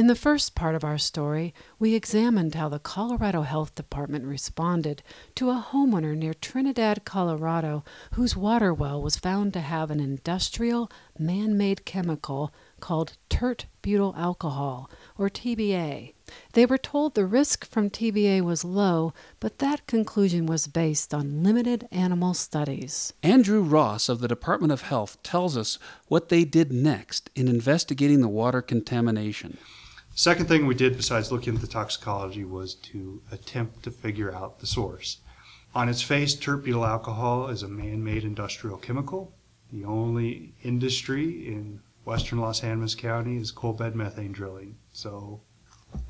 In the first part of our story, we examined how the Colorado Health Department responded to a homeowner near Trinidad, Colorado, whose water well was found to have an industrial, man made chemical called tert butyl alcohol, or TBA. They were told the risk from TBA was low, but that conclusion was based on limited animal studies. Andrew Ross of the Department of Health tells us what they did next in investigating the water contamination. Second thing we did besides looking at the toxicology was to attempt to figure out the source. On its face, tert butyl alcohol is a man made industrial chemical. The only industry in western Las Animas County is coal bed methane drilling. So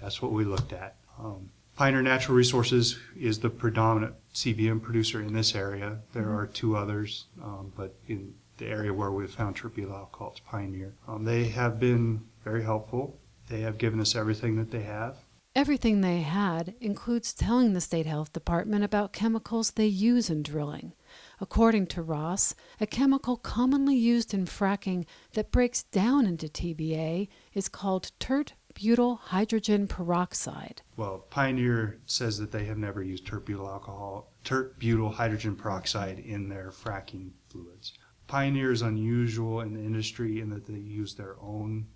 that's what we looked at. Um, Pioneer Natural Resources is the predominant CBM producer in this area. There are two others, um, but in the area where we found tert butyl alcohol, it's Pioneer. Um, they have been very helpful. They have given us everything that they have. Everything they had includes telling the state health department about chemicals they use in drilling. According to Ross, a chemical commonly used in fracking that breaks down into TBA is called tert butyl hydrogen peroxide. Well, Pioneer says that they have never used tert butyl alcohol, tert butyl hydrogen peroxide in their fracking fluids. Pioneer is unusual in the industry in that they use their own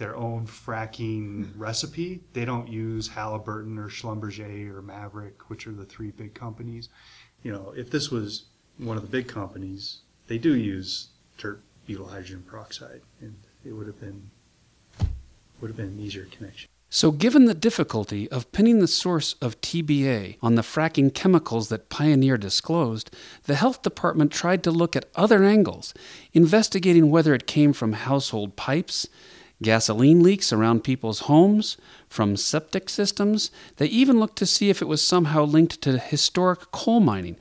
their own fracking hmm. recipe. They don't use Halliburton or Schlumberger or Maverick, which are the three big companies. You know, if this was one of the big companies, they do use tert butyl hydrogen peroxide, and it would have been would have been an easier connection. So, given the difficulty of pinning the source of TBA on the fracking chemicals that Pioneer disclosed, the health department tried to look at other angles, investigating whether it came from household pipes, gasoline leaks around people's homes, from septic systems. They even looked to see if it was somehow linked to historic coal mining,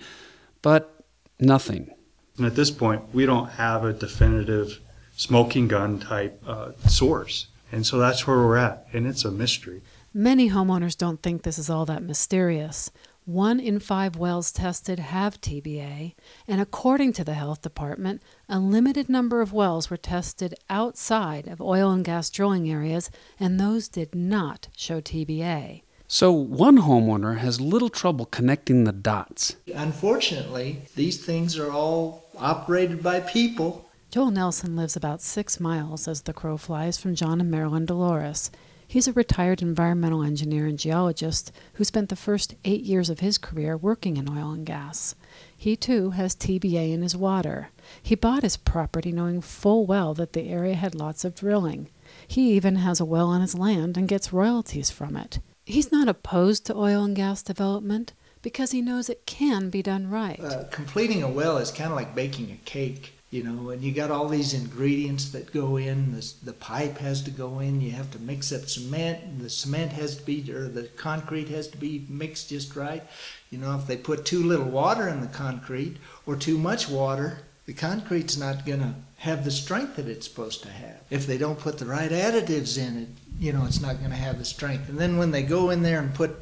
but nothing. And at this point, we don't have a definitive smoking gun type uh, source. And so that's where we're at, and it's a mystery. Many homeowners don't think this is all that mysterious. One in five wells tested have TBA, and according to the health department, a limited number of wells were tested outside of oil and gas drilling areas, and those did not show TBA. So, one homeowner has little trouble connecting the dots. Unfortunately, these things are all operated by people. Joel Nelson lives about six miles as the crow flies from John and Marilyn Dolores. He's a retired environmental engineer and geologist who spent the first eight years of his career working in oil and gas. He too has TBA in his water. He bought his property knowing full well that the area had lots of drilling. He even has a well on his land and gets royalties from it. He's not opposed to oil and gas development because he knows it can be done right. Uh, completing a well is kind of like baking a cake you know, and you got all these ingredients that go in. The, the pipe has to go in. You have to mix up cement. The cement has to be, or the concrete has to be mixed just right. You know, if they put too little water in the concrete or too much water, the concrete's not going to have the strength that it's supposed to have. If they don't put the right additives in it, you know, it's not going to have the strength. And then when they go in there and put,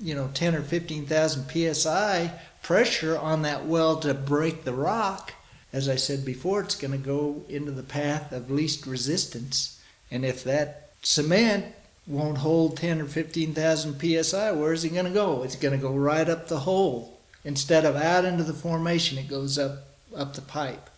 you know, 10 or 15,000 psi pressure on that well to break the rock, as I said before, it's going to go into the path of least resistance. And if that cement won't hold 10 or 15,000 psi, where's it going to go? It's going to go right up the hole. Instead of out into the formation, it goes up up the pipe.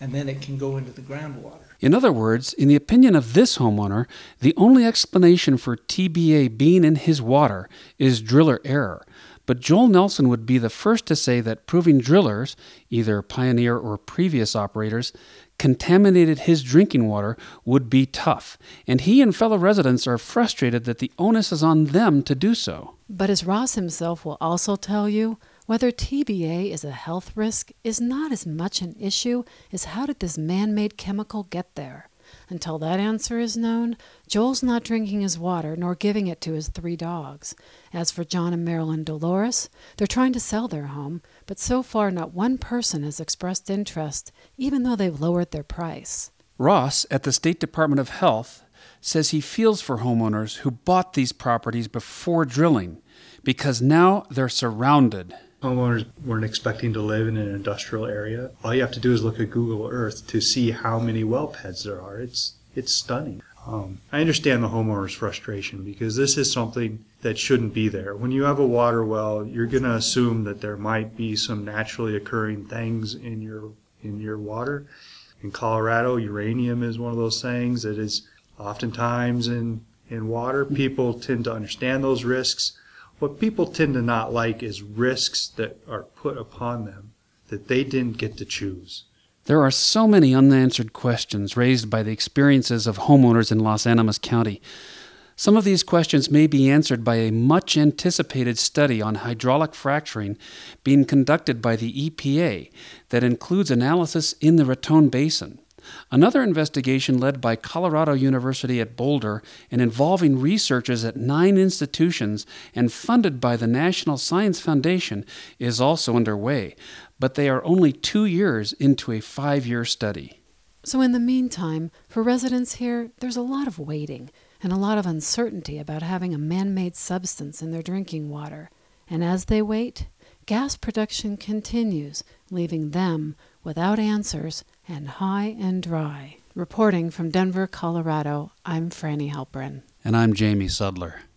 And then it can go into the groundwater. In other words, in the opinion of this homeowner, the only explanation for TBA being in his water is driller error. But Joel Nelson would be the first to say that proving drillers, either Pioneer or previous operators, contaminated his drinking water would be tough, and he and fellow residents are frustrated that the onus is on them to do so. But as Ross himself will also tell you, whether TBA is a health risk is not as much an issue as how did this man made chemical get there. Until that answer is known, Joel's not drinking his water nor giving it to his three dogs. As for John and Marilyn Dolores, they're trying to sell their home, but so far not one person has expressed interest, even though they've lowered their price. Ross at the State Department of Health says he feels for homeowners who bought these properties before drilling because now they're surrounded homeowners weren't expecting to live in an industrial area. All you have to do is look at Google Earth to see how many well pads there are. It's it's stunning. Um, I understand the homeowner's frustration because this is something that shouldn't be there. When you have a water well, you're going to assume that there might be some naturally occurring things in your in your water. In Colorado, uranium is one of those things that is oftentimes in in water. People tend to understand those risks. What people tend to not like is risks that are put upon them that they didn't get to choose. There are so many unanswered questions raised by the experiences of homeowners in Las Animas County. Some of these questions may be answered by a much anticipated study on hydraulic fracturing being conducted by the EPA that includes analysis in the Raton Basin. Another investigation led by Colorado University at Boulder and involving researchers at nine institutions and funded by the National Science Foundation is also underway, but they are only two years into a five year study. So, in the meantime, for residents here, there's a lot of waiting and a lot of uncertainty about having a man made substance in their drinking water. And as they wait, gas production continues, leaving them without answers and high and dry. Reporting from Denver, Colorado, I'm Franny Halprin. And I'm Jamie Sudler.